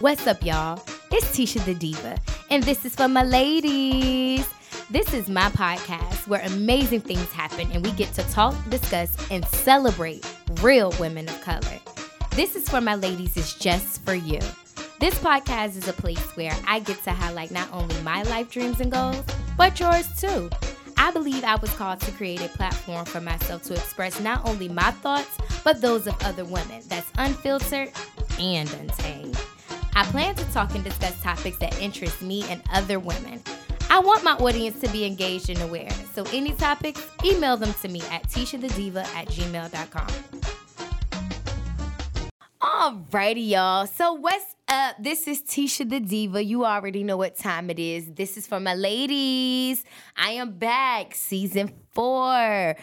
What's up, y'all? It's Tisha the Diva, and this is for my ladies. This is my podcast where amazing things happen and we get to talk, discuss, and celebrate real women of color. This is for my ladies, is just for you. This podcast is a place where I get to highlight not only my life dreams and goals, but yours too. I believe I was called to create a platform for myself to express not only my thoughts, but those of other women that's unfiltered and untamed. I plan to talk and discuss topics that interest me and other women. I want my audience to be engaged and aware. So any topics, email them to me at tishadediva at gmail.com. Alrighty, y'all. So what's up? This is Tisha the Diva. You already know what time it is. This is for my ladies. I am back, season four,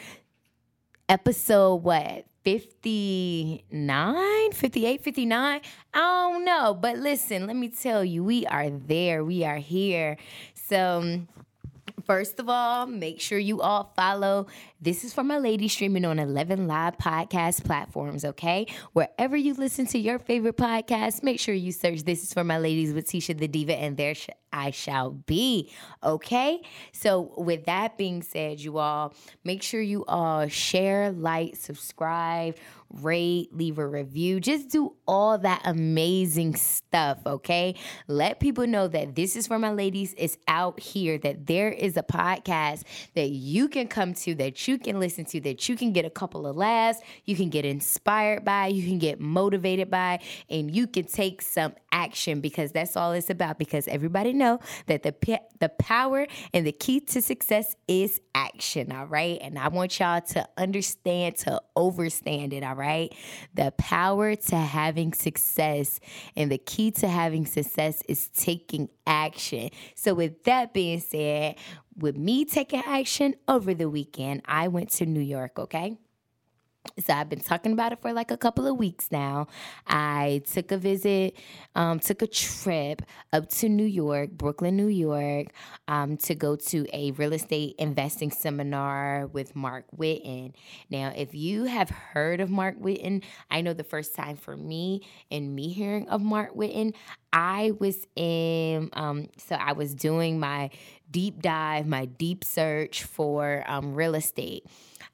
episode what? 59, 58, 59. I don't know. But listen, let me tell you, we are there. We are here. So, first of all, make sure you all follow. This is for my lady streaming on 11 live podcast platforms, okay? Wherever you listen to your favorite podcast, make sure you search This is for my ladies with Tisha the Diva, and there sh- I shall be, okay? So, with that being said, you all, make sure you all share, like, subscribe, rate, leave a review. Just do all that amazing stuff, okay? Let people know that this is for my ladies. It's out here, that there is a podcast that you can come to, that you can listen to, that you can get a couple of laughs, you can get inspired by, you can get motivated by, and you can take some action because that's all it's about. Because everybody know that the the power and the key to success is action, all right? And I want y'all to understand to overstand it, all right? The power to having success and the key to having success is taking action. So with that being said, with me taking action over the weekend, I went to New York, okay? So I've been talking about it for like a couple of weeks now. I took a visit, um, took a trip up to New York, Brooklyn, New York, um, to go to a real estate investing seminar with Mark Whitten. Now, if you have heard of Mark Whitten, I know the first time for me and me hearing of Mark Whitten, I was in, um, so I was doing my deep dive, my deep search for um, real estate.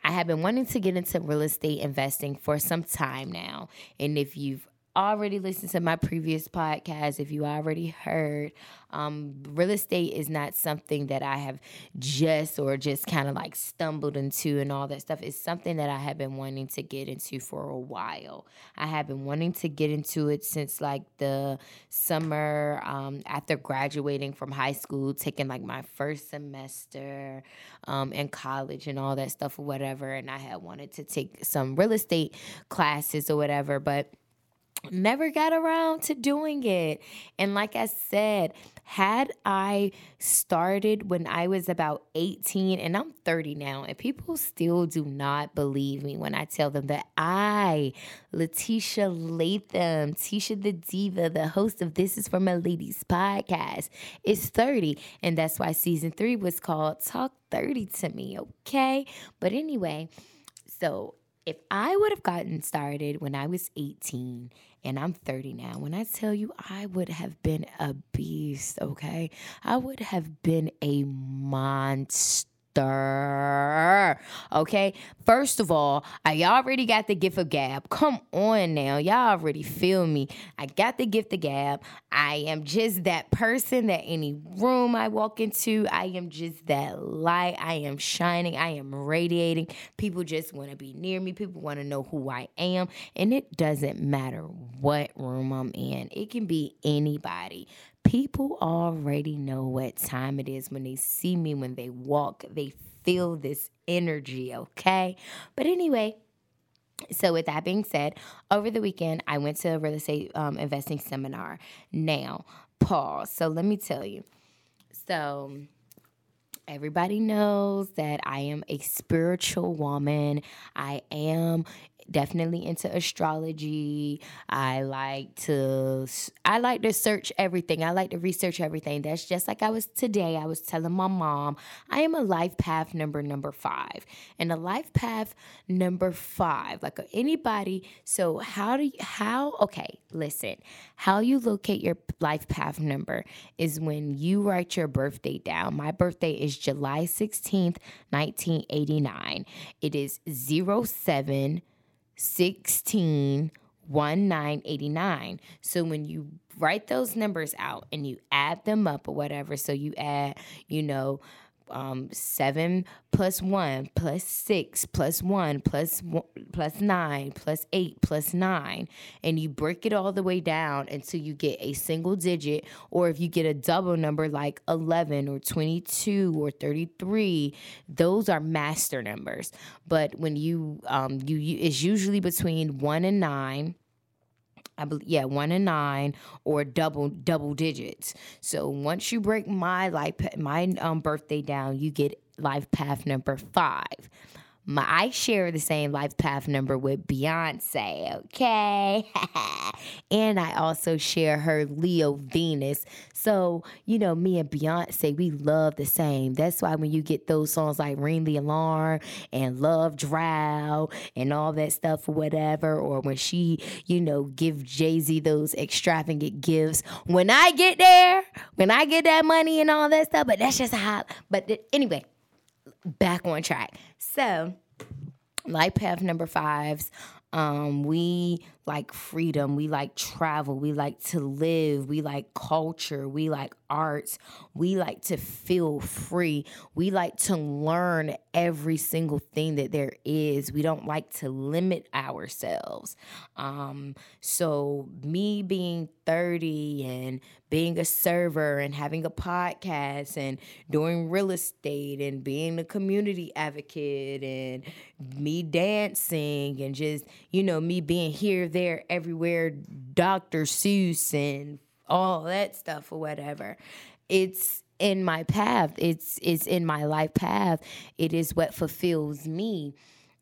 I have been wanting to get into real estate investing for some time now. And if you've already listened to my previous podcast, if you already heard, um, real estate is not something that I have just or just kind of like stumbled into and all that stuff. It's something that I have been wanting to get into for a while. I have been wanting to get into it since like the summer um, after graduating from high school, taking like my first semester um, in college and all that stuff or whatever. And I had wanted to take some real estate classes or whatever, but never got around to doing it. And like I said, had I started when I was about 18, and I'm 30 now, and people still do not believe me when I tell them that I, Letitia Latham, Tisha the Diva, the host of This Is For My Ladies podcast, is 30. And that's why season three was called Talk 30 to Me, okay? But anyway, so if I would have gotten started when I was 18 and I'm 30 now. When I tell you I would have been a beast, okay? I would have been a monster. Okay. First of all, I already got the gift of gab. Come on now. Y'all already feel me. I got the gift of gab. I am just that person that any room I walk into, I am just that light. I am shining. I am radiating. People just want to be near me. People want to know who I am. And it doesn't matter what room I'm in, it can be anybody people already know what time it is when they see me, when they walk, they feel this energy, okay? But anyway, so with that being said, over the weekend, I went to a real estate um, investing seminar. Now, pause. So let me tell you. So everybody knows that I am a spiritual woman. I am definitely into astrology. I like to I like to search everything. I like to research everything. That's just like I was today. I was telling my mom, I am a life path number number 5. And a life path number 5, like anybody, so how do you how okay, listen. How you locate your life path number is when you write your birthday down. My birthday is July 16th, 1989. It is 07 16 1989. So when you write those numbers out and you add them up or whatever, so you add, you know, um, seven plus one plus six plus one plus one, plus nine plus eight plus nine, and you break it all the way down until you get a single digit, or if you get a double number like 11 or 22 or 33, those are master numbers. But when you um, you, you it's usually between one and nine I believe, yeah, one and nine or double double digits. So once you break my life my um, birthday down, you get life path number five. My, I share the same life path number with Beyonce, okay? and I also share her Leo Venus. So, you know, me and Beyonce, we love the same. That's why when you get those songs like Ring the Alarm and Love Drought and all that stuff whatever, or when she, you know, give Jay-Z those extravagant gifts, when I get there, when I get that money and all that stuff, but that's just how, but anyway, back on track. So, life path number fives. Um, we like freedom. We like travel. We like to live. We like culture. We like arts. We like to feel free. We like to learn every single thing that there is. We don't like to limit ourselves. Um, so, me being 30 and being a server and having a podcast and doing real estate and being a community advocate and me dancing and just, you know, me being here, there, everywhere, Dr. Seuss and all that stuff or whatever. It's in my path. It's it's in my life path. It is what fulfills me.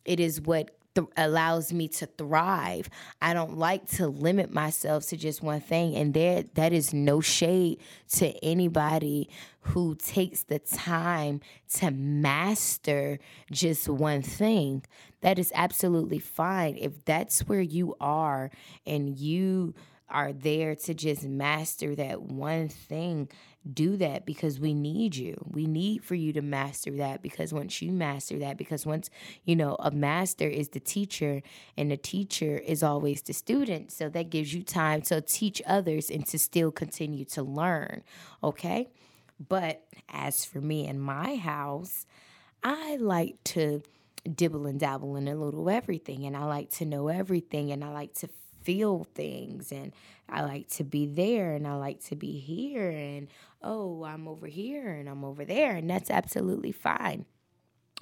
It is what th- allows me to thrive. I don't like to limit myself to just one thing and there that is no shade to anybody who takes the time to master just one thing. That is absolutely fine. If that's where you are and you are there to just master that one thing, do that because we need you. We need for you to master that because once you master that, because once, you know, a master is the teacher and the teacher is always the student. So that gives you time to teach others and to still continue to learn. Okay. But as for me and my house, I like to dibble and dabble in a little everything and I like to know everything and I like to feel things and I like to be there and I like to be here and oh, I'm over here and I'm over there and that's absolutely fine.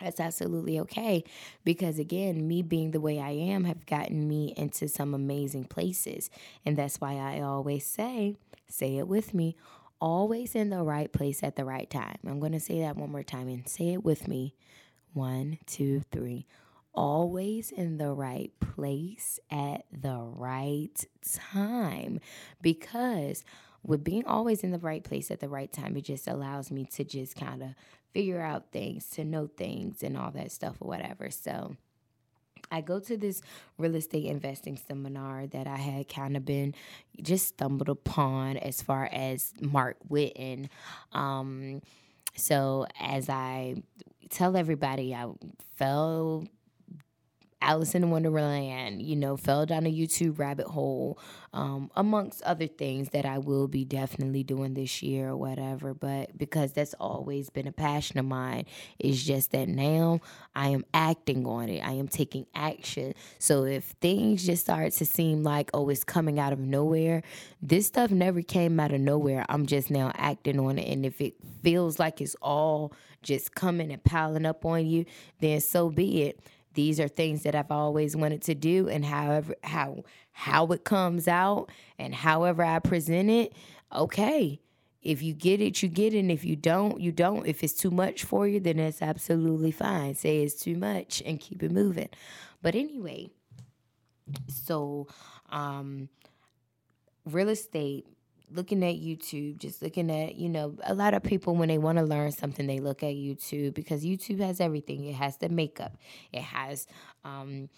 That's absolutely okay because again, me being the way I am have gotten me into some amazing places and that's why I always say, say it with me, always in the right place at the right time. I'm going to say that one more time and say it with me. One, two, three always in the right place at the right time because with being always in the right place at the right time it just allows me to just kind of figure out things to know things and all that stuff or whatever so I go to this real estate investing seminar that I had kind of been just stumbled upon as far as Mark Whitten. Um, so as I tell everybody, I fell Alice in Wonderland, you know, fell down a YouTube rabbit hole, um, amongst other things that I will be definitely doing this year or whatever. But because that's always been a passion of mine, it's just that now I am acting on it. I am taking action. So if things just start to seem like, oh, it's coming out of nowhere, this stuff never came out of nowhere. I'm just now acting on it. And if it feels like it's all just coming and piling up on you, then so be it these are things that I've always wanted to do and however how how it comes out and however I present it, okay. If you get it, you get it. And if you don't, you don't. If it's too much for you, then that's absolutely fine. Say it's too much and keep it moving. But anyway, So, um, real estate, looking at YouTube, just looking at, you know, a lot of people when they want to learn something, they look at YouTube because YouTube has everything. It has the makeup, it has um,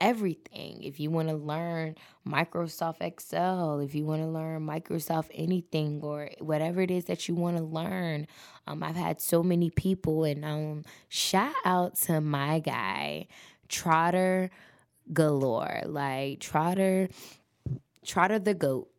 everything. If you want to learn Microsoft Excel, if you want to learn Microsoft anything or whatever it is that you want to learn, um, I've had so many people, and um, shout out to my guy, Trotter Galore, like Trotter, Trotter the Goat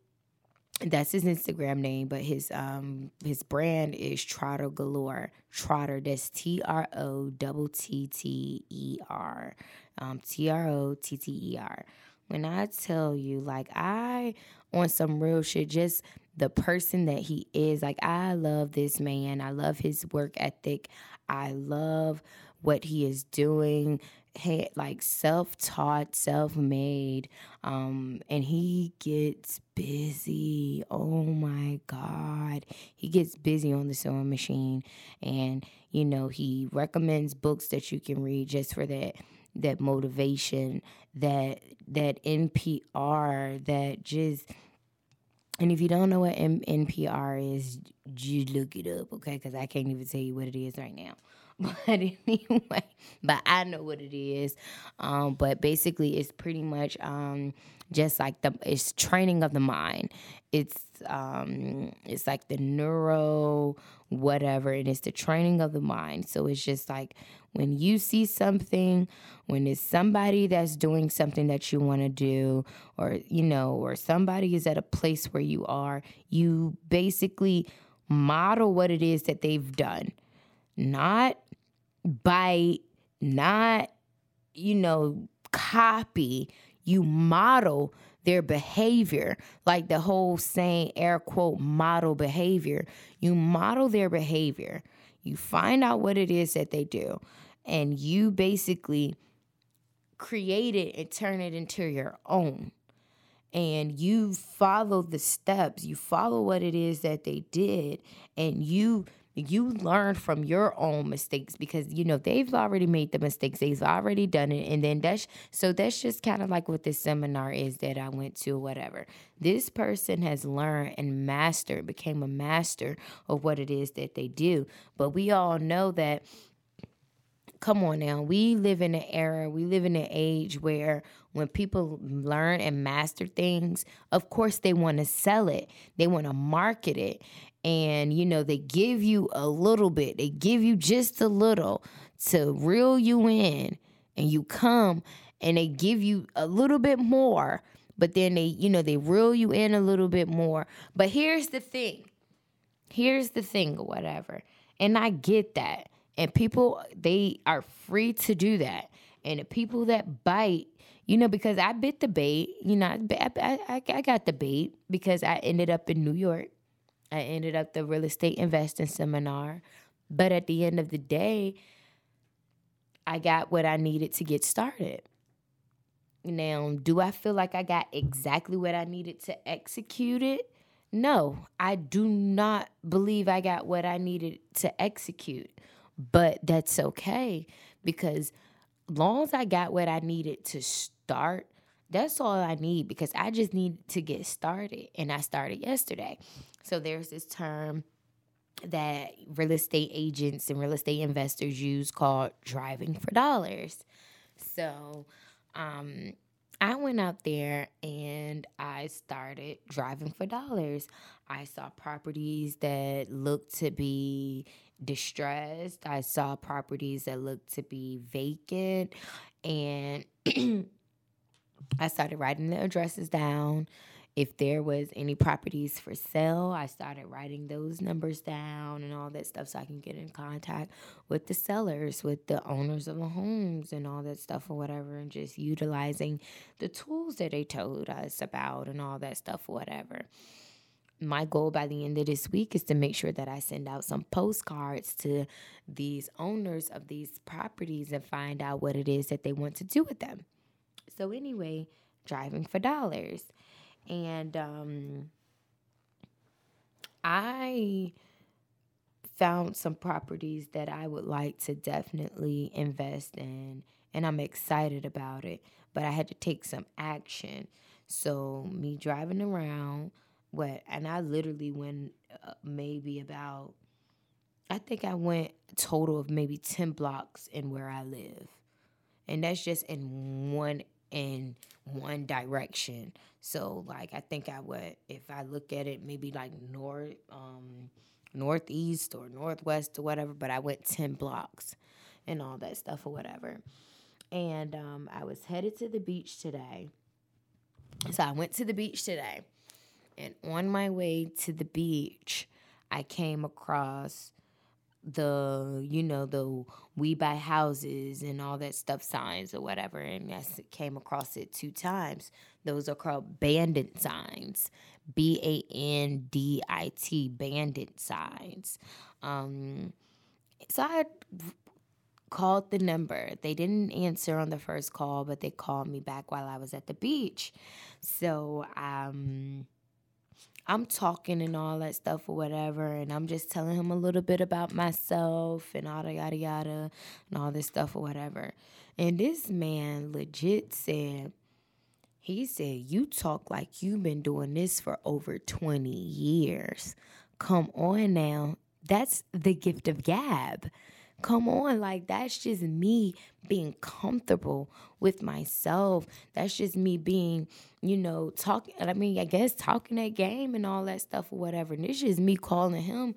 that's his Instagram name, but his um his brand is Trotter Galore. Trotter, that's T R O T T E R. Um T R O T T E R. When I tell you, like I on some real shit, just the person that he is, like I love this man. I love his work ethic. I love what he is doing had like self-taught, self-made, um, and he gets busy. Oh my God, he gets busy on the sewing machine, and you know he recommends books that you can read just for that that motivation, that that NPR, that just. And if you don't know what M- NPR is, you look it up, okay? Because I can't even tell you what it is right now. But anyway, but I know what it is. Um, but basically, it's pretty much um, just like the it's training of the mind. It's um, it's like the neuro whatever, and it's the training of the mind. So it's just like when you see something, when it's somebody that's doing something that you want to do, or you know, or somebody is at a place where you are, you basically model what it is that they've done not bite, not, you know, copy. You model their behavior, like the whole saying, air quote, model behavior. You model their behavior. You find out what it is that they do, and you basically create it and turn it into your own. And you follow the steps, you follow what it is that they did, and you you learn from your own mistakes because you know they've already made the mistakes they've already done it and then that's so that's just kind of like what this seminar is that i went to whatever. This person has learned and mastered became a master of what it is that they do but we all know that come on now we live in an era we live in an age where when people learn and master things of course they want to sell it they want to market it and you know they give you a little bit they give you just a little to reel you in and you come and they give you a little bit more but then they you know they reel you in a little bit more. But here's the thing here's the thing or whatever and i get that and people they are free to do that and the people that bite you know because i bit the bait you know i, I, I got the bait because i ended up in new york I ended up the real estate investing seminar. But at the end of the day, I got what I needed to get started. Now, do I feel like I got exactly what I needed to execute it? No, I do not believe I got what I needed to execute. But that's okay because long as I got what I needed to start, that's all I need because I just need to get started. And I started yesterday. So there's this term that real estate agents and real estate investors use called driving for dollars. So um, I went out there and I started driving for dollars. I saw properties that looked to be distressed. I saw properties that looked to be vacant. And I started writing the addresses down. If there was any properties for sale, I started writing those numbers down and all that stuff so I can get in contact with the sellers, with the owners of the homes and all that stuff or whatever, and just utilizing the tools that they told us about and all that stuff or whatever my goal by the end of this week is to make sure that I send out some postcards to these owners of these properties and find out what it is that they want to do with them. So, anyway, driving for dollars. And um, I found some properties that I would like to definitely invest in, and I'm excited about it. but I had to take some action. So me driving around, what? And I literally went uh, maybe about, I think I went total of maybe ten blocks in where I live, and that's just in one in one direction. So like I think I would if I look at it maybe like north um northeast or northwest or whatever, but I went 10 blocks and all that stuff or whatever. And um, I was headed to the beach today. So I went to the beach today. And on my way to the beach, I came across the you know the we buy houses and all that stuff signs or whatever and I came across it two times. Those are called bandit signs b-a-n-d-i-t bandit signs. Um, so i called the number. They didn't answer on the first call but they called me back while i was at the beach. So um I'm talking and all that stuff or whatever, and I'm just telling him a little bit about myself and all the yada yada and all this stuff or whatever. And this man legit said, he said, You talk like you've been doing this for over 20 years. Come on now. That's the gift of gab. Come on, like that's just me being comfortable with myself. That's just me being, you know, talking. I mean, I guess talking that game and all that stuff or whatever. And it's just me calling him,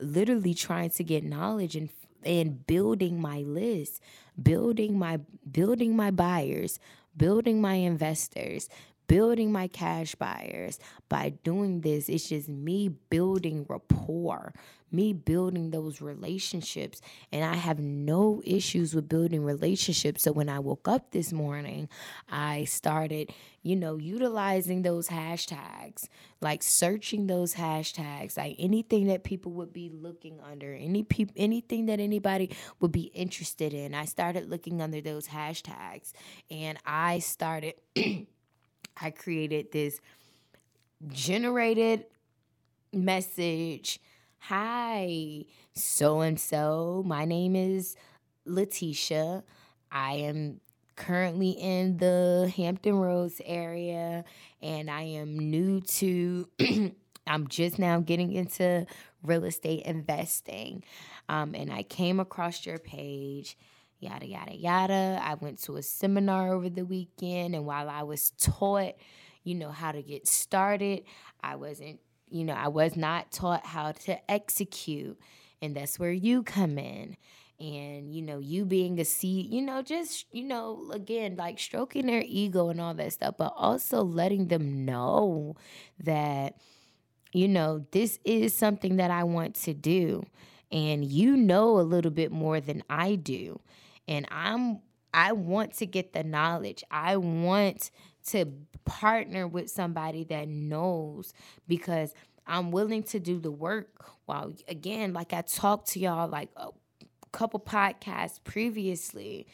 literally trying to get knowledge and and building my list, building my building my buyers, building my investors, building my cash buyers. By doing this, it's just me building rapport me building those relationships. And I have no issues with building relationships. So when I woke up this morning, I started, you know, utilizing those hashtags, like searching those hashtags, like anything that people would be looking under, any people anything that anybody would be interested in. I started looking under those hashtags and I started I created this generated message Hi, so and so. My name is Letitia. I am currently in the Hampton Roads area and I am new to, I'm just now getting into real estate investing. Um, and I came across your page yada yada yada. I went to a seminar over the weekend, and while I was taught, you know, how to get started, I wasn't you know, I was not taught how to execute. And that's where you come in. And, you know, you being a seed, you know, just, you know, again, like stroking their ego and all that stuff, but also letting them know that, you know, this is something that I want to do. And you know a little bit more than I do. And I'm I want to get the knowledge. I want to partner with somebody that knows because I'm willing to do the work. While again, like I talked to y'all like a couple podcasts previously,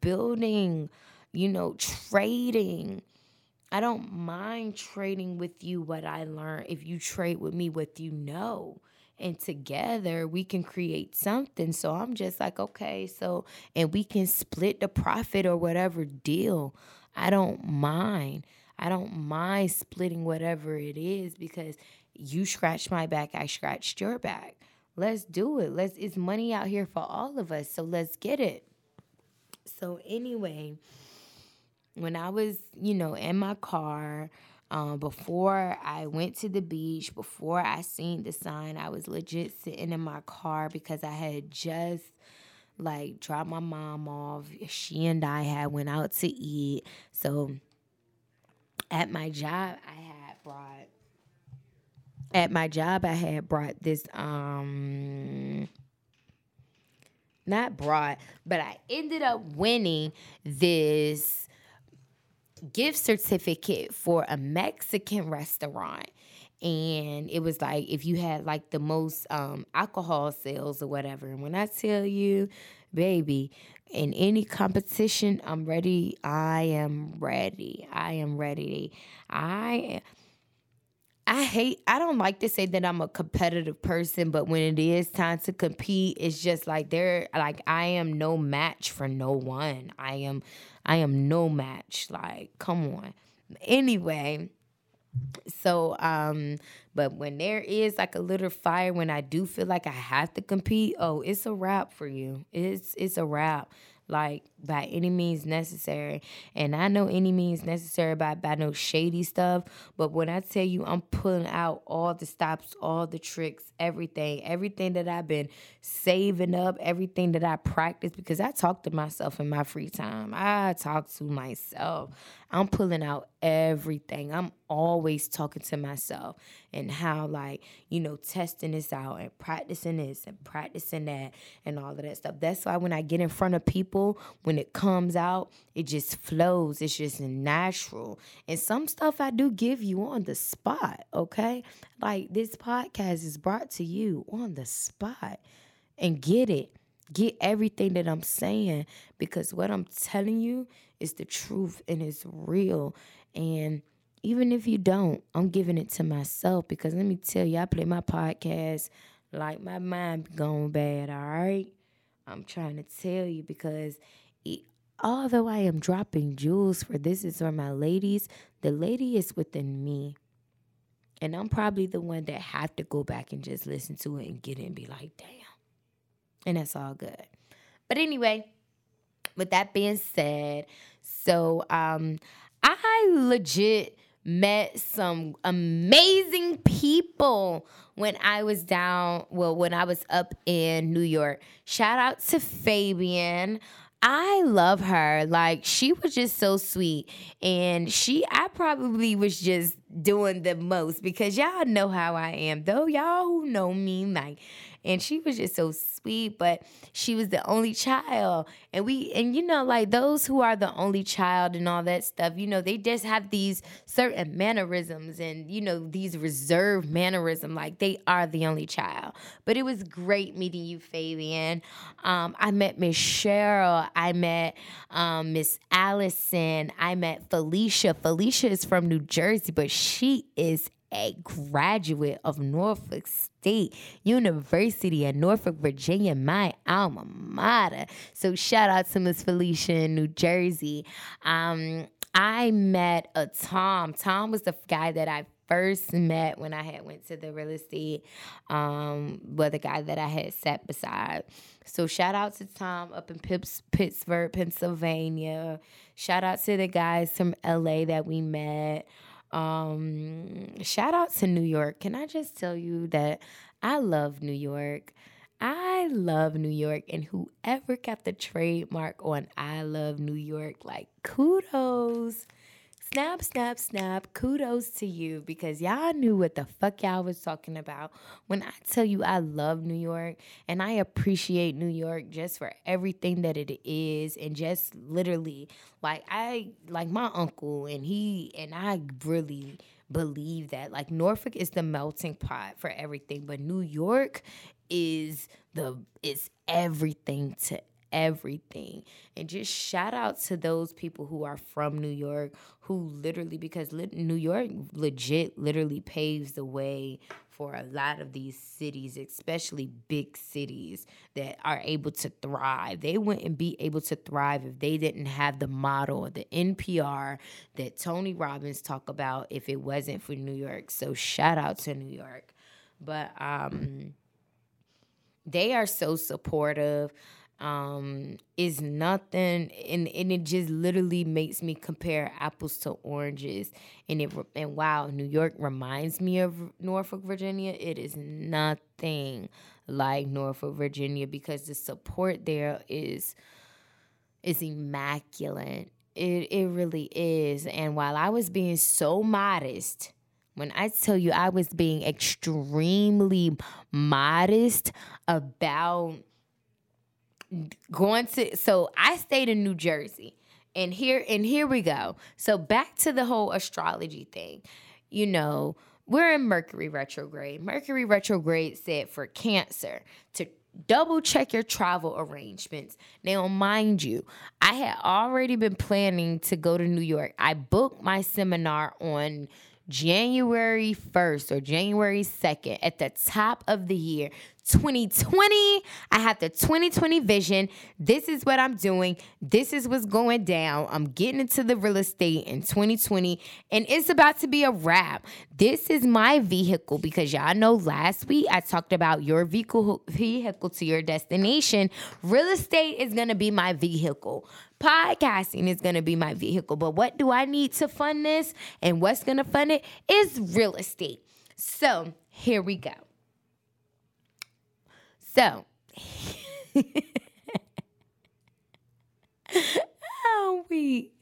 building, you know, trading. I don't mind trading with you what I learned if you trade with me what you know. And together we can create something. So I'm just like, okay, so, and we can split the profit or whatever deal. I don't mind. I don't mind splitting whatever it is because you scratched my back, I scratched your back. Let's do it. Let's it's money out here for all of us. So let's get it. So anyway, when I was, you know, in my car, um, before I went to the beach, before I seen the sign, I was legit sitting in my car because I had just like drop my mom off. She and I had went out to eat. So at my job, I had brought at my job I had brought this um not brought, but I ended up winning this gift certificate for a Mexican restaurant. And it was like if you had like the most um, alcohol sales or whatever. And when I tell you, baby, in any competition, I'm ready. I am ready. I am ready. I I hate I don't like to say that I'm a competitive person, but when it is time to compete, it's just like there like I am no match for no one. I am I am no match. Like, come on. Anyway, so um but when there is like a little fire when i do feel like i have to compete oh it's a wrap for you it's it's a wrap like by any means necessary. And I know any means necessary by by no shady stuff. But when I tell you I'm pulling out all the stops, all the tricks, everything, everything that I've been saving up, everything that I practice, because I talk to myself in my free time. I talk to myself. I'm pulling out everything. I'm always talking to myself and how, like, you know, testing this out and practicing this and practicing that and all of that stuff. That's why when I get in front of people, when it comes out, it just flows. It's just natural. And some stuff I do give you on the spot, okay? Like this podcast is brought to you on the spot. And get it. Get everything that I'm saying because what I'm telling you is the truth and it's real. And even if you don't, I'm giving it to myself because let me tell you, I play my podcast like my mind going bad, all right? I'm trying to tell you because it, although I am dropping jewels for this is for my ladies, the lady is within me. And I'm probably the one that have to go back and just listen to it and get it and be like, damn. And that's all good. But anyway, with that being said, so um I legit met some amazing people when I was down, well, when I was up in New York. Shout out to Fabian. I love her. Like she was just so sweet. And she I probably was just doing the most because y'all know how I am. Though y'all who know me, like and she was just so sweet but she was the only child. And we and you know like those who are the only child and all that stuff you know they just have these certain mannerisms and you know these reserved mannerism like they are the only child. But it was great meeting you fabian. Um, i met miss cheryl. I met um, miss allison. I met felicia. Felicia is from new jersey but she is a graduate of Norfolk State University in Norfolk, Virginia, my alma mater. So shout out to Miss Felicia in New Jersey. Um, I met a Tom. Tom was the guy that I first met when I had went to the real estate, um, well, the guy that I had sat beside. So shout out to Tom up in Pips, Pittsburgh, Pennsylvania. Shout out to the guys from LA that we met. Um, shout out to New York. Can I just tell you that I love New York? I love New York, and whoever got the trademark on I love New York, like kudos. Snap, snap, snap. Kudos to you because y'all knew what the fuck y'all was talking about. When I tell you I love New York and I appreciate New York just for everything that it is and just literally like I like my uncle and he and I really believe that like Norfolk is the melting pot for everything, but New York is the is everything to everything. And just shout out to those people who are from New York who literally, because New York legit literally paves the way for a lot of these cities, especially big cities that are able to thrive. They wouldn't be able to thrive if they didn't have the model, the NPR that Tony Robbins talk about if it wasn't for New York. So shout out to New York. But um they are so supportive um is nothing and, and it just literally makes me compare apples to oranges. And it and wow new york reminds me of norfolk virginia it is nothing like norfolk virginia because the support there is is immaculate. It it really is. And while i was being so modest when I tell you I was being extremely modest about going to so I stayed in New Jersey. And here and here we go. So back to the whole astrology thing. You know, we're in Mercury retrograde. Mercury retrograde said for Cancer to double check your travel arrangements. Now, mind you, I had already been planning to go to New York. I booked my seminar on January 1st or January 2nd at the top of the year. 2020, I have the 2020 vision. This is what I'm doing. This is what's going down. I'm getting into the real estate in 2020, and it's about to be a wrap. This is my vehicle because y'all know last week I talked about your vehicle vehicle to your destination. Real estate is gonna be my vehicle. Podcasting is gonna be my vehicle. But what do I need to fund this? And what's gonna fund it is real estate. So here we go. So, oh, we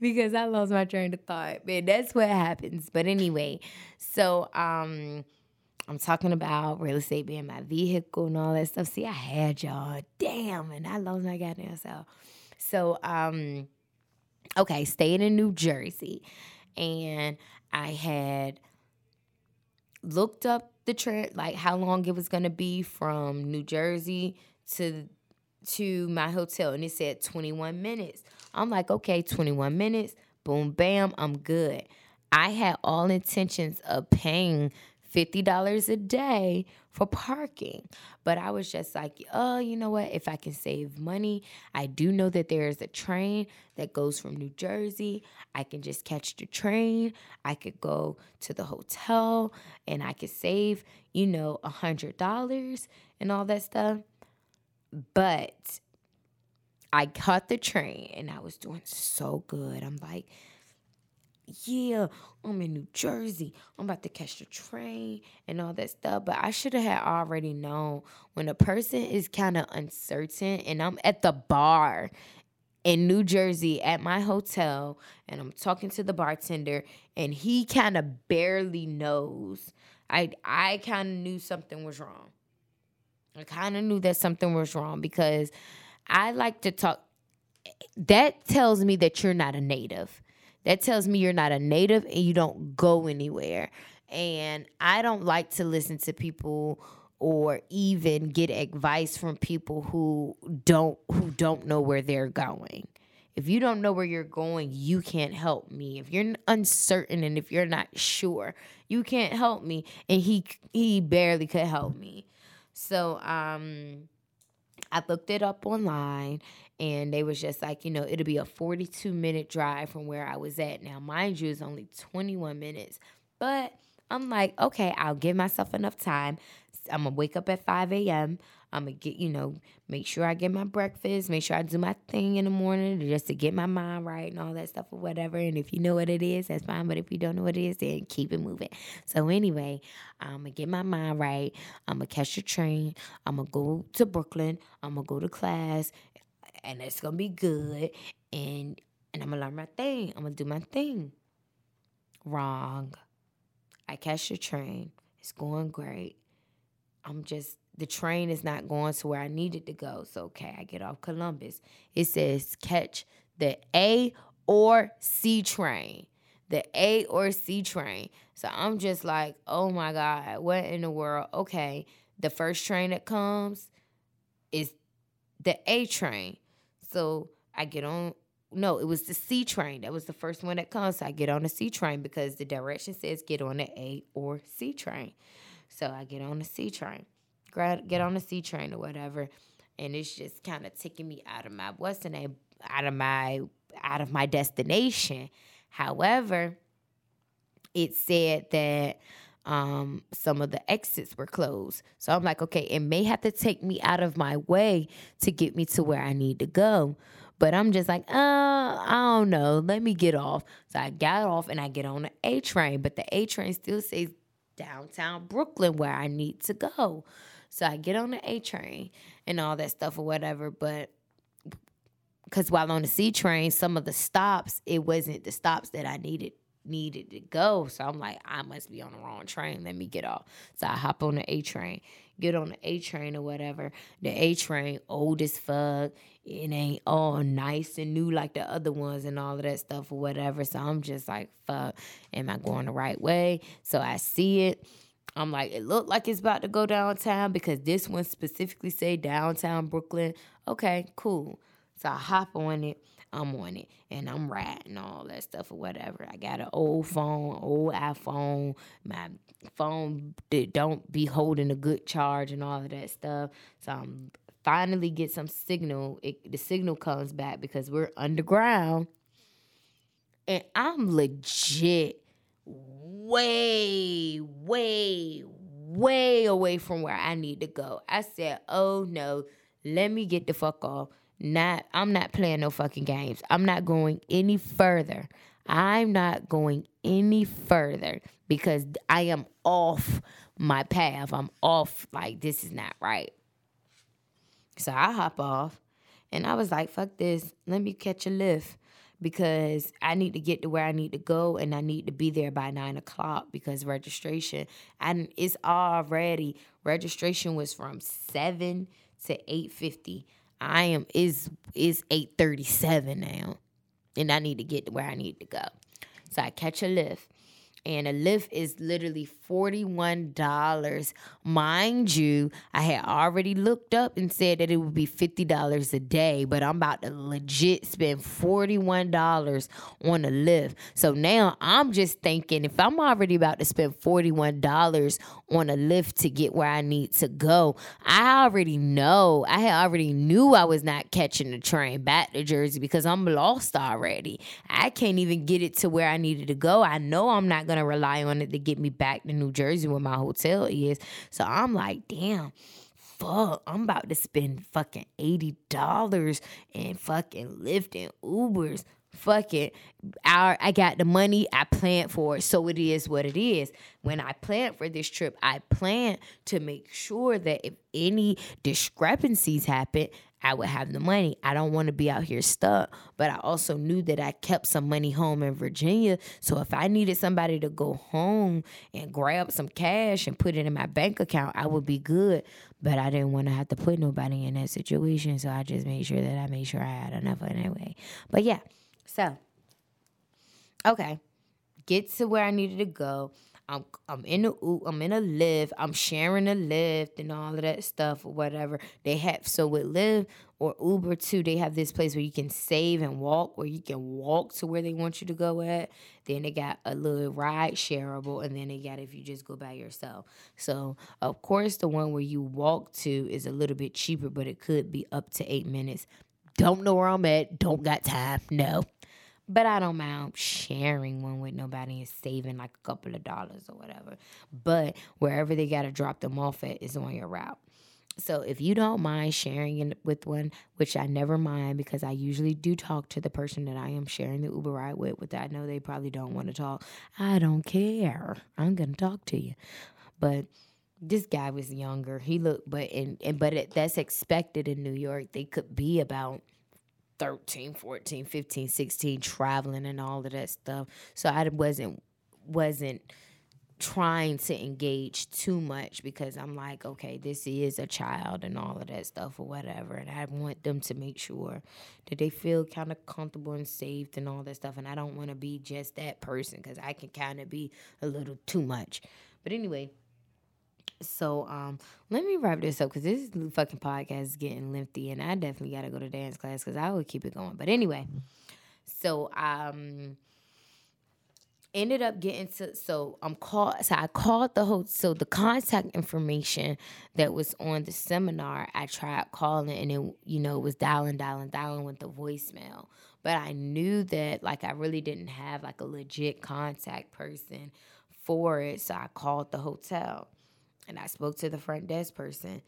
because I lost my train of thought. Man, that's what happens. But anyway, so um I'm talking about real estate being my vehicle and all that stuff. See, I had y'all. Damn, and I lost my goddamn self. So, um, okay, staying in New Jersey. And I had looked up the trip, like how long it was gonna be from New Jersey to to my hotel, and it said 21 minutes. I'm like, okay, 21 minutes, boom, bam, I'm good. I had all intentions of paying $50 a day for parking. But I was just like, oh, you know what? If I can save money, I do know that there is a train that goes from New Jersey. I can just catch the train. I could go to the hotel and I could save, you know, a $100 and all that stuff. But I caught the train and I was doing so good. I'm like, yeah, I'm in New Jersey. I'm about to catch the train and all that stuff. But I should have already known when a person is kind of uncertain and I'm at the bar in New Jersey at my hotel and I'm talking to the bartender and he kind of barely knows. I I kind of knew something was wrong. I kind of knew that something was wrong because I like to talk eh, that tells me that you're not a native that tells me you're not a native and you don't go anywhere. And I don't like to listen to people or even get advice from people who don't who don't know where they're going. If you don't know where you're going, you can't help me. If you're uncertain and if you're not sure, you can't help me. And he he barely could help me. So um I looked it up online and they was just like, you know, it'll be a 42 minute drive from where I was at. Now, mind you, it's only 21 minutes. But I'm like, okay, I'll give myself enough time. I'm gonna wake up at 5 a.m. I'm gonna get, you know, make sure I get my breakfast, make sure I do my thing in the morning just to get my mind right and all that stuff or whatever. And if you know what it is, that's fine. But if you don't know what it is, then keep it moving. So anyway, I'm gonna get my mind right. I'm gonna catch the train. I'm gonna go to Brooklyn. I'm gonna go to class, and it's gonna be good. And and I'm gonna learn my thing. I'm gonna do my thing. Wrong. I catch the train. It's going great. I'm just the train is not going to where I needed to go. So okay, I get off Columbus. It says catch the A or C train. The A or C train. So I'm just like, oh my God, what in the world? Okay, the first train that comes is the A train. So I get on no, it was the C train. That was the first one that comes. So I get on the C train because the direction says get on the A or C train. So I get on the C train get on the C train or whatever, and it's just kind of taking me out of my what's the name out of my out of my destination. However, it said that um, some of the exits were closed. So I'm like, okay, it may have to take me out of my way to get me to where I need to go. But I'm just like, uh, I don't know. Let me get off. So I got off and I get on the A train, but the A train still says downtown Brooklyn where I need to go. So I get on the A train and all that stuff or whatever. But because while on the C train, some of the stops, it wasn't the stops that I needed needed to go. So I'm like, I must be on the wrong train. Let me get off. So I hop on the A train, get on the A train or whatever. The A train, old as fuck. It ain't all nice and new like the other ones and all of that stuff or whatever. So I'm just like, fuck, am I going the right way? So I see it. I'm like, it looked like it's about to go downtown because this one specifically say downtown Brooklyn. Okay, cool. So I hop on it. I'm on it and I'm riding all that stuff or whatever. I got an old phone, old iPhone. My phone don't be holding a good charge and all of that stuff. So I'm finally get some signal. It, the signal comes back because we're underground, and I'm legit way, way, way away from where I need to go. I said, "Oh no, let me get the fuck off." Not, I'm not playing no fucking games. I'm not going any further. I'm not going any further because I am off my path. I'm off. Like this is not right. So I hop off and I was like, fuck this. Let me catch a Lyft because I need to get to where I need to go and I need to be there by nine o'clock because registration and it's already registration was from seven to eight fifty. I am is is eight thirty seven now. And I need to get to where I need to go. So I catch a Lyft and a Lyft is literally $41. Mind you, I had already looked up and said that it would be $50 a day, but I'm about to legit spend $41 on a Lyft. So now I'm just thinking if I'm already about to spend $41 on a Lyft to get where I need to go, I already know, I had already knew I was not catching the train back to Jersey because I'm lost already. I can't even get it to where I needed to go. I know I'm not gonna rely on it to get me back to New Jersey where my hotel is. So I'm like, damn fuck, I'm about to spend fucking $80 and fucking Lyft and Ubers. Fuck it. I, I got the money, I planned for it. So it is what it is. When I planned for this trip, I planned to make sure that if any discrepancies happen, I would have the money. I don't want to be out here stuck, but I also knew that I kept some money home in Virginia. So if I needed somebody to go home and grab some cash and put it in my bank account, I would be good. But I didn't want to have to put nobody in that situation. So I just made sure that I made sure I had enough anyway. But yeah, so okay, get to where I needed to go. I'm I'm in a I'm in a Lyft. I'm sharing a Lyft and all of that stuff or whatever. They have so with Lyft or Uber too, they have this place where you can save and walk, where you can walk to where they want you to go at. Then they got a little ride shareable, and then they got if you just go by yourself. So of course the one where you walk to is a little bit cheaper, but it could be up to eight minutes. Don't know where I'm at. Don't got time. No. But I don't mind sharing one with nobody and saving like a couple of dollars or whatever. But wherever they got to drop them off at is on your route. So if you don't mind sharing it with one, which I never mind because I usually do talk to the person that I am sharing the Uber ride with, that I know they probably don't want to talk. I don't care. I'm gonna talk to you. But this guy was younger. He looked, but and, and but it, that's expected in New York. They could be about 13, 14, 15, 16 traveling and all of that stuff. So I wasn't wasn't trying to engage too much because I'm like, okay, this is a child and all of that stuff or whatever. And I want them to make sure that they feel kind of comfortable and safe and all that stuff. And I don't want to be just that person because I can kind of be a little too much. But anyway, so um, let me wrap this up because this fucking podcast is getting lengthy, and I definitely got to go to dance class because I would keep it going. But anyway, so um, ended up getting to so I'm called so I called the host so the contact information that was on the seminar I tried calling and it you know was dialing dialing dialing with the voicemail but I knew that like I really didn't have like a legit contact person for it so I called the hotel and I spoke to the front desk person.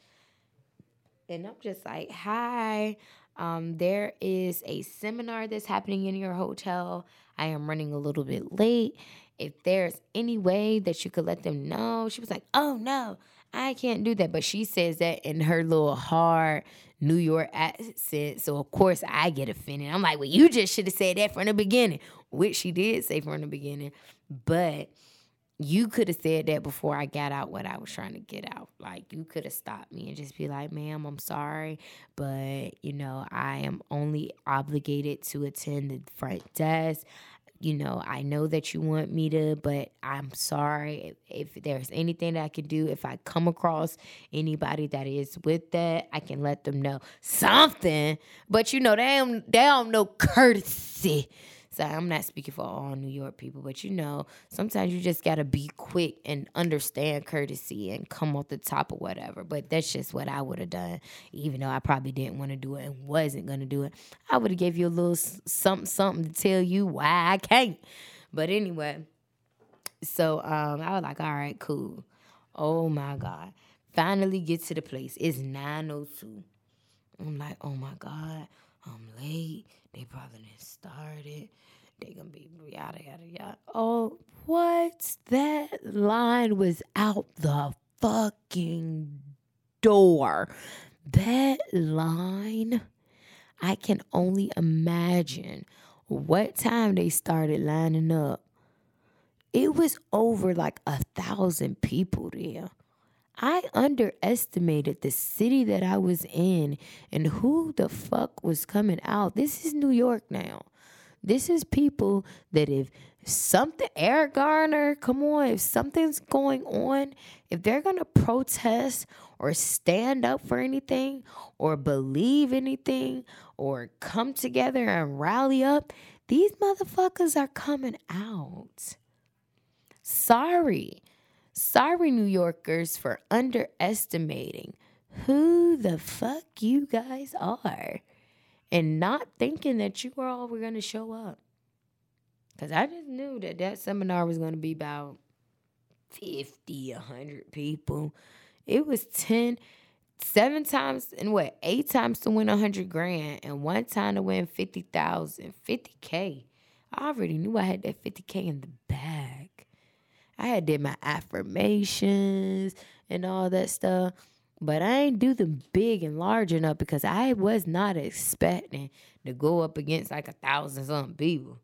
And I'm just like, hi, um, there is a seminar that's happening in your hotel. I am running a little bit late. If there's any way that you could let them know, she was like, oh no, I can't do that. But she says that in her little hard New York accent. So of course I get offended. I'm like, well, you just should have said that from the beginning, which she did say from the beginning. But you could have said that before I got out what I was trying to get out. Like you could have stopped me and just be like, "Ma'am, I'm sorry, but you know, I am only obligated to attend the front desk. you know, I know that you want me to, but I'm sorry if, if, there's anything that I can do. If I come across anybody that is with that, I can let them know something. But you know, they don't, they don't know courtesy. So I'm not speaking for all New York people, but you know, sometimes you just gotta be quick and understand courtesy and come off the top of whatever. But that's just what I would have done, even though I probably didn't want to do it and wasn't gonna do it. I would have gave you a little something, something to tell you why I can't. But anyway, so um, I was like, all right, cool. Oh my God. Finally get to the place. It's 902. I'm like, oh my God, I'm late. They probably didn't start it they gonna be yada yada yada. Oh, what? That line was out the fucking door. That line, I can only imagine what time they started lining up. It was over like a thousand people there. I underestimated the city that I was in and who the fuck was coming out. This is New York now. This is people that if something, Eric Garner, come on, if something's going on, if they're going to protest or stand up for anything or believe anything or come together and rally up, these motherfuckers are coming out. Sorry. Sorry, New Yorkers, for underestimating who the fuck you guys are and not thinking that you all were going to show up. Because I just knew that that seminar was going to be about 50, 100 people. It was 10, seven times, and what, eight times to win 100 grand, and one time to win 50,000, 50K. I already knew I had that 50K in the bag. I had did my affirmations and all that stuff. But I ain't do them big and large enough because I was not expecting to go up against like a thousand something people.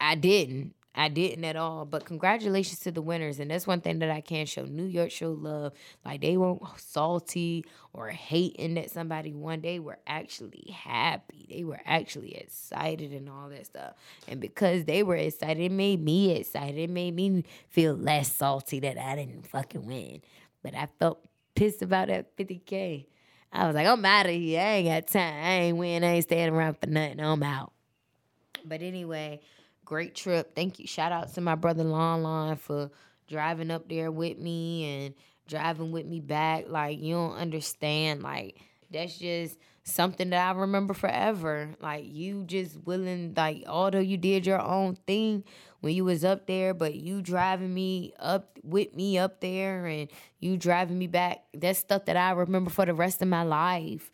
I didn't. I didn't at all. But congratulations to the winners. And that's one thing that I can show. New York show love. Like they weren't salty or hating that somebody won. They were actually happy. They were actually excited and all that stuff. And because they were excited, it made me excited. It made me feel less salty that I didn't fucking win. But I felt pissed about that 50K. I was like, I'm out of here. I ain't got time. I ain't win. I ain't staying around for nothing. I'm out. But anyway, great trip. Thank you. Shout out to my brother Lon Lon for driving up there with me and driving with me back. Like, you don't understand. Like, that's just something that I remember forever. Like you just willing, like although you did your own thing when you was up there, but you driving me up with me up there and you driving me back. That's stuff that I remember for the rest of my life.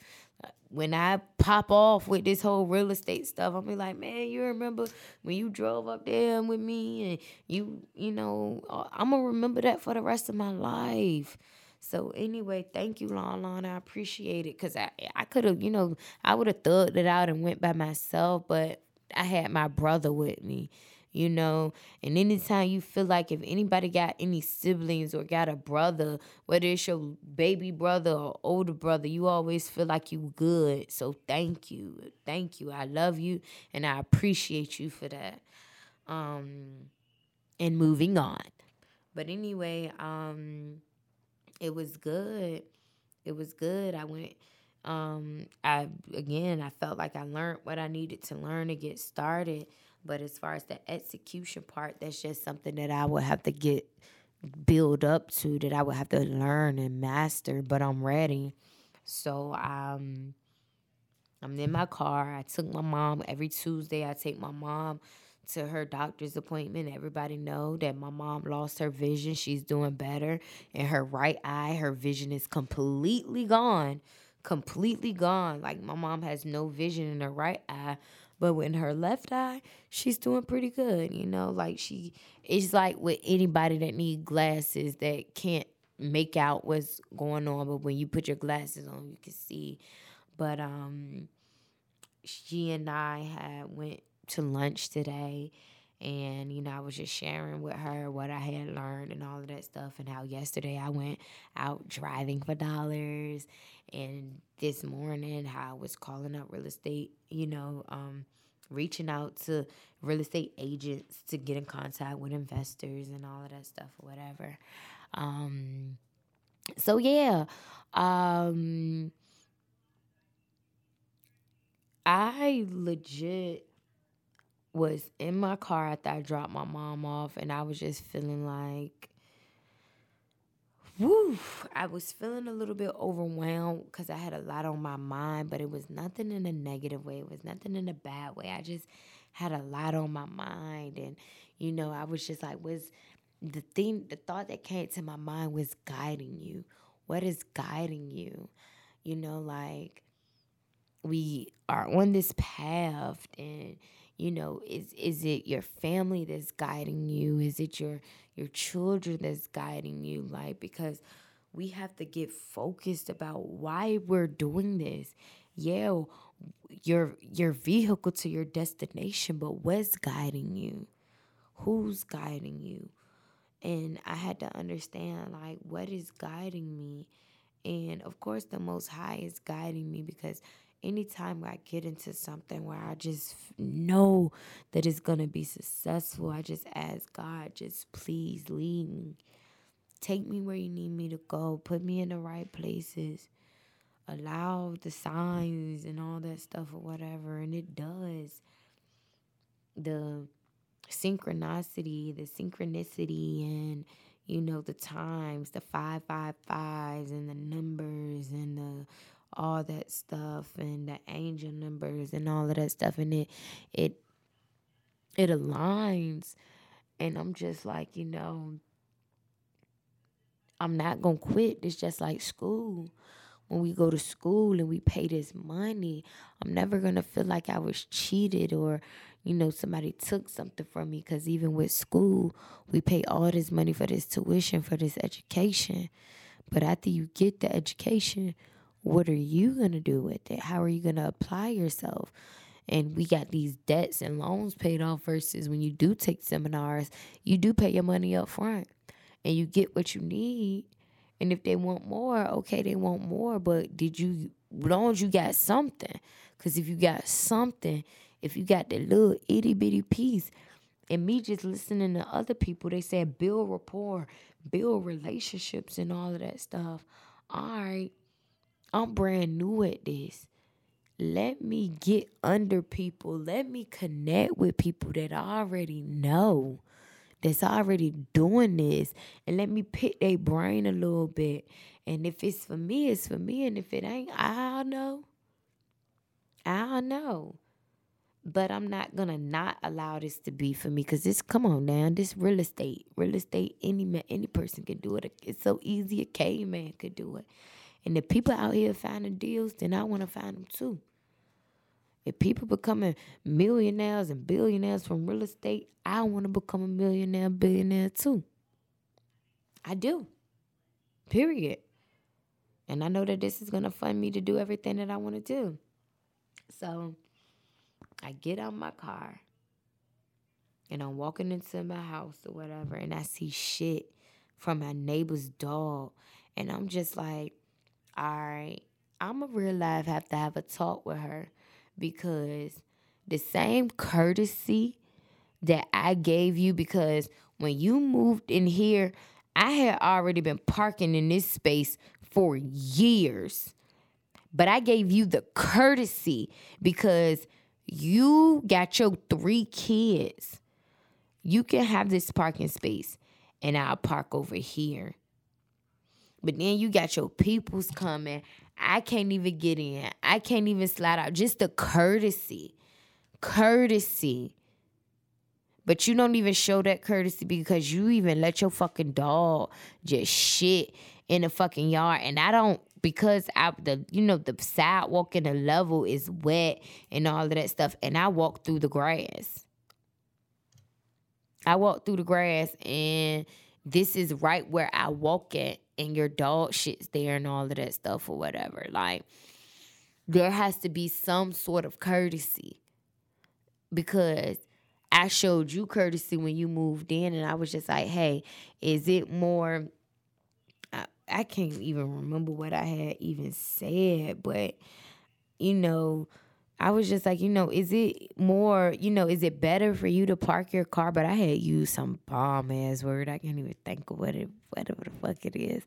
When I pop off with this whole real estate stuff, I'm be like, man, you remember when you drove up there with me and you, you know, uh, I'm gonna remember that for the rest of my life. So anyway, thank you, Lon Lon. I appreciate it because I I could have, you know, I would have thugged it out and went by myself, but I had my brother with me, you know. And anytime you feel like if anybody got any siblings or got a brother, whether it's your baby brother or older brother, you always feel like you good. So thank you, thank you. I love you and I appreciate you for that. Um, and moving on. But anyway, um it was good. It was good. I went um I again I felt like I learned what I needed to learn to get started. But as far as the execution part, that's just something that I would have to get build up to that I would have to learn and master, but I'm ready. So um I'm in my car. I took my mom every Tuesday. I take my mom to her doctor's appointment. Everybody know that my mom lost her vision. She's doing better. In her right eye, her vision is completely gone. Completely gone. Like my mom has no vision in her right eye. But in her left eye, she's doing pretty good. You know, like she it's like with anybody that need glasses that can't make out what's going on, but when you put your glasses on, you can see. But um she and I had went to lunch today and you know I was just sharing with her what I had learned and all of that stuff and how yesterday I went out driving for dollars and this morning how I was calling up real estate, you know, um reaching out to real estate agents to get in contact with investors and all of that stuff whatever. Um, so yeah, um, I legit was in my car after I dropped my mom off, and I was just feeling like, woo, I was feeling a little bit overwhelmed because I had a lot on my mind, but it was nothing in a negative way. It was nothing in a bad way. I just had a lot on my mind, and you know, I was just like, was the thing, the thought that came to my mind was guiding you. What is guiding you? You know, like we are on this path and you know is is it your family that's guiding you? Is it your your children that's guiding you? Like because we have to get focused about why we're doing this. Yeah your your vehicle to your destination but what's guiding you? Who's guiding you? And i had to understand like what is guiding me? And of course the most high is guiding me because anytime I get into something where I just know that it's going to be successful, I just ask God, just please lead me. Take me where you need me to go. Put me in the right places. Allow the signs and all that stuff or whatever. And it does. The synchronicity, the synchronicity, and you know, the times, the five, five, fives, and the numbers, and the all that stuff and the angel numbers and all of that stuff and it it it aligns and I'm just like, you know, I'm not going to quit. It's just like school. When we go to school and we pay this money, I'm never going to feel like I was cheated or, you know, somebody took something from me. Because even with school, we pay all this money for this tuition, for this education. But after you get the education, what are you going to do with it? How are you going to apply yourself? And we got these debts and loans paid off versus when you do take seminars, you do pay your money up front and you get what you need. And if they want more, okay, they want more. But did you, as long as you got something, because if you got something, if you got that little itty bitty piece, and me just listening to other people, they said build rapport, build relationships, and all of that stuff. All right, I'm brand new at this. Let me get under people. Let me connect with people that I already know, that's already doing this. And let me pick their brain a little bit. And if it's for me, it's for me. And if it ain't, I don't know. I don't know. But I'm not gonna not allow this to be for me because this come on now, this real estate. Real estate, any man, any person can do it. It's so easy a caveman could do it. And if people out here finding deals, then I want to find them too. If people becoming millionaires and billionaires from real estate, I want to become a millionaire, billionaire too. I do. Period. And I know that this is going to fund me to do everything that I want to do. So I get out my car and I'm walking into my house or whatever, and I see shit from my neighbor's dog. And I'm just like, all right, I'm a real life have to have a talk with her because the same courtesy that I gave you because when you moved in here, I had already been parking in this space for years. But I gave you the courtesy because you got your three kids. You can have this parking space and I'll park over here. But then you got your peoples coming. I can't even get in. I can't even slide out. Just the courtesy. Courtesy. But you don't even show that courtesy because you even let your fucking dog just shit in the fucking yard. And I don't because I the you know the sidewalk and the level is wet and all of that stuff. And I walk through the grass. I walk through the grass and this is right where I walk at and your dog shit's there and all of that stuff or whatever. Like there has to be some sort of courtesy because I showed you courtesy when you moved in and I was just like, hey, is it more I, I can't even remember what I had even said, but you know, I was just like, you know, is it more, you know, is it better for you to park your car? But I had used some bomb ass word. I can't even think of what it, whatever the fuck it is.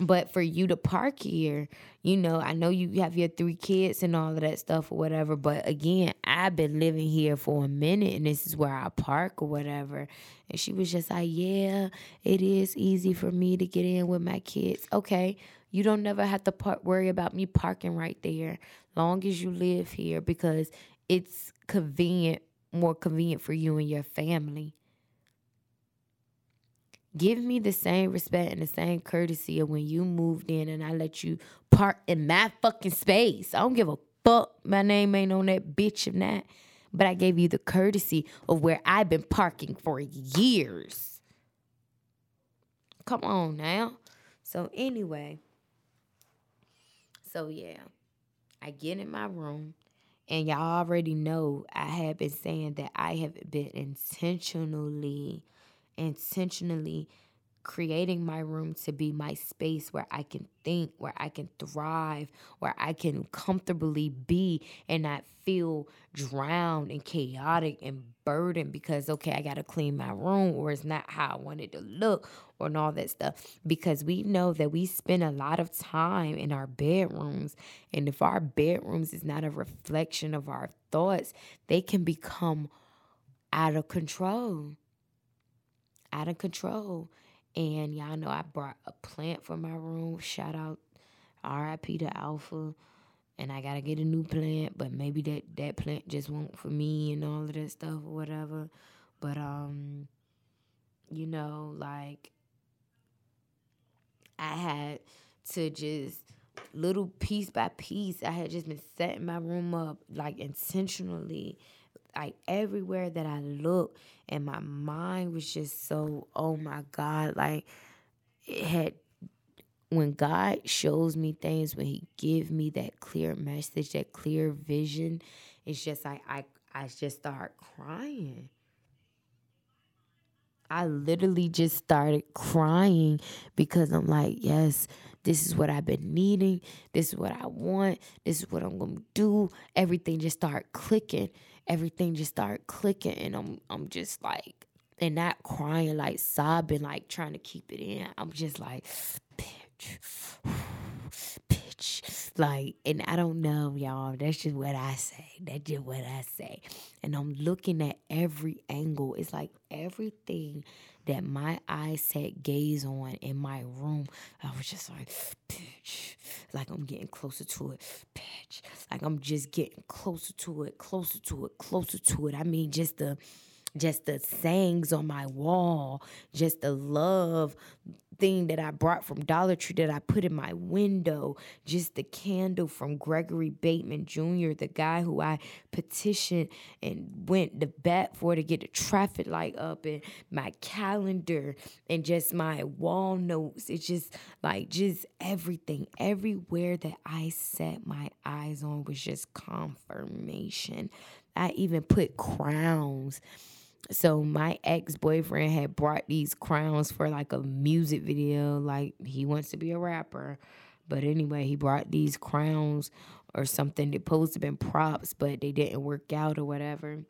But for you to park here, you know, I know you have your three kids and all of that stuff or whatever. But again, I've been living here for a minute and this is where I park or whatever. And she was just like, yeah, it is easy for me to get in with my kids. Okay, you don't never have to worry about me parking right there long as you live here because it's convenient, more convenient for you and your family. Give me the same respect and the same courtesy of when you moved in and I let you park in my fucking space. I don't give a fuck. My name ain't on that bitch of that. But I gave you the courtesy of where I've been parking for years. Come on now. So, anyway. So, yeah. I get in my room. And y'all already know I have been saying that I have been intentionally intentionally creating my room to be my space where I can think, where I can thrive, where I can comfortably be and not feel drowned and chaotic and burdened because, okay, I got to clean my room or it's not how I wanted to look or and all that stuff. Because we know that we spend a lot of time in our bedrooms. And if our bedrooms is not a reflection of our thoughts, they can become out of control out of control. And y'all know I brought a plant for my room. Shout out RIP to Alpha. And I gotta get a new plant, but maybe that, that plant just won't for me and all of that stuff or whatever. But um, you know, like I had to just little piece by piece, I had just been setting my room up like intentionally like everywhere that I looked, and my mind was just so, oh my God, like it had when God shows me things, when He give me that clear message, that clear vision, it's just like I I just start crying. I literally just started crying because I'm like, yes, this is what I've been needing. This is what I want. This is what I'm gonna do. Everything just started clicking everything just started clicking and I'm I'm just like and not crying, like sobbing, like trying to keep it in. I'm just like, bitch, bitch. Like, and I don't know, y'all. That's just what I say. That's just what I say. And I'm looking at every angle. It's like everything that my eyes set gaze on in my room, I was just like, bitch. Like I'm getting closer to it, bitch. Like I'm just getting closer to it, closer to it, closer to it. I mean, just the just the sayings on my wall, just the love thing that I brought from Dollar Tree that I put in my window, just the candle from Gregory Bateman Jr., the guy who I petitioned and went to bat for to get the traffic light up, and my calendar, and just my wall notes. It's just like just everything, everywhere that I set my eyes on was just confirmation. I even put crowns so my ex-boyfriend had brought these crowns for like a music video like he wants to be a rapper. But anyway he brought these crowns or something they supposed to been props but they didn't work out or whatever.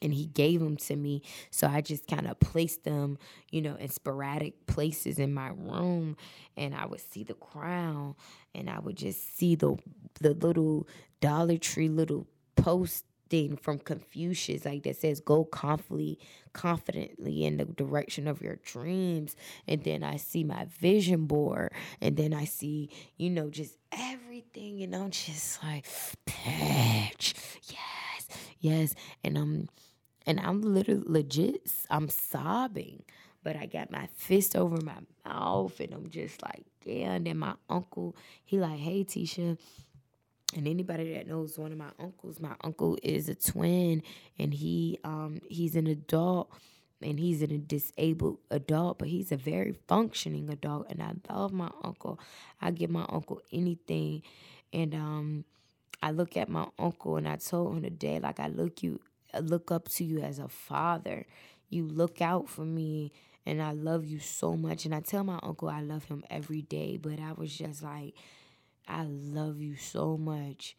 And he gave them to me. So i just kind of placed them you know in sporadic places in my room. And i would see the crown and i would just see the the little dollar tree little post thing from Confucius, like that says, go confidently, confidently in the direction of your dreams. And then I see my vision board, and then I see, you know, just everything, and I'm just like, bitch, yes, yes. And I'm and I'm literally legit, I'm sobbing. But I got my fist over my mouth and I'm just like, yeah. And then my uncle, he like, hey Tisha, and anybody that knows one of my uncles, my uncle is a twin and he um he's an adult and he's a disabled adult, but he's a very functioning adult and I love my uncle. I give my uncle anything and um I look at my uncle and I told him today like I look you I look up to you as a father. You look out for me and I love you so much and I tell my uncle I love him every day, but I was just like I love you so much.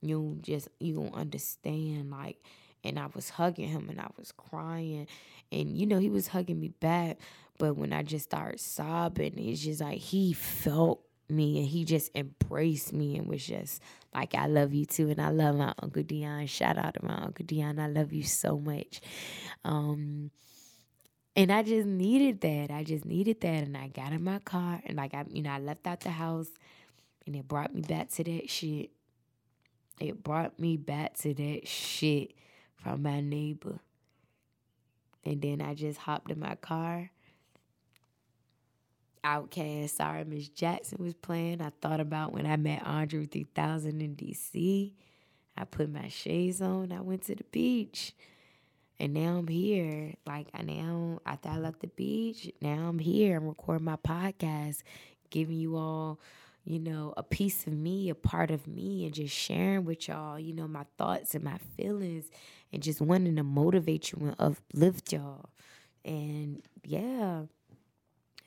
You just you don't understand like and I was hugging him and I was crying. And you know he was hugging me back but when I just started sobbing it's just like he felt me and he just embraced me and was just like I love you too and I love my uncle Dion. Shout out to my uncle Dion. I love you so much. Um and I just needed that. I just needed that and I got in my car and like I you know I left out the house and it brought me back to that shit it brought me back to that shit from my neighbor. And then I just hopped in my car. OutKast, sorry, Miss Jackson was playing. I thought about when I met Andre 3000 in DC. I put my shades on. I went to the beach. And now I'm here. Like I now after I left the beach, now I'm here. I'm recording my podcast, giving you all you know, a piece of me, a part of me, and just sharing with y'all, you know, my thoughts and my feelings, and just wanting to motivate you and uplift y'all. And yeah.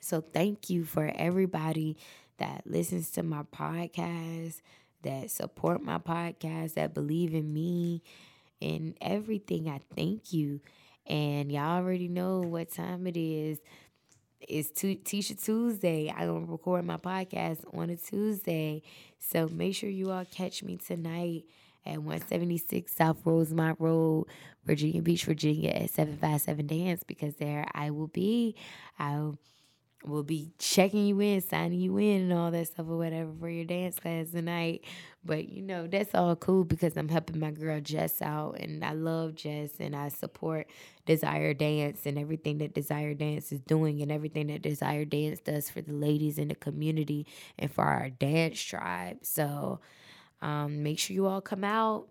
So thank you for everybody that listens to my podcast, that support my podcast, that believe in me and everything. I thank you. And y'all already know what time it is it's Tisha Tuesday. I don't record my podcast on a Tuesday. So make sure you all catch me tonight at 176 South Rosemont Road, Virginia Beach, Virginia at 757 Dance because there I will be. I'll will be checking you in, signing you in, and all that stuff or whatever for your dance class tonight. But you know, that's all cool because I'm helping my girl Jess out, and I love Jess, and I support Desire Dance and everything that Desire Dance is doing, and everything that Desire Dance does for the ladies in the community and for our dance tribe. So, um, make sure you all come out.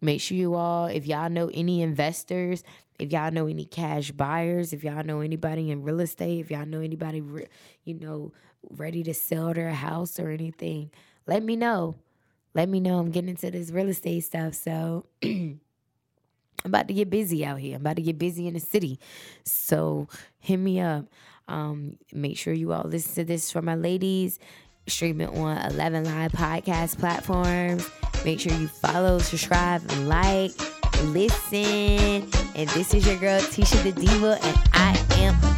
Make sure you all, if y'all know any investors if y'all know any cash buyers, if y'all know anybody in real estate, if y'all know anybody, you know, ready to sell their house or anything, let me know. Let me know. I'm getting into this real estate stuff. So I'm about to get busy out here. I'm about to get busy in the city. So hit me up. Um, make sure you all listen to this for my ladies. Stream it on 11 live podcast platforms. Make sure you follow, subscribe, and like listen. And this is your girl, Tisha the Diva, and I am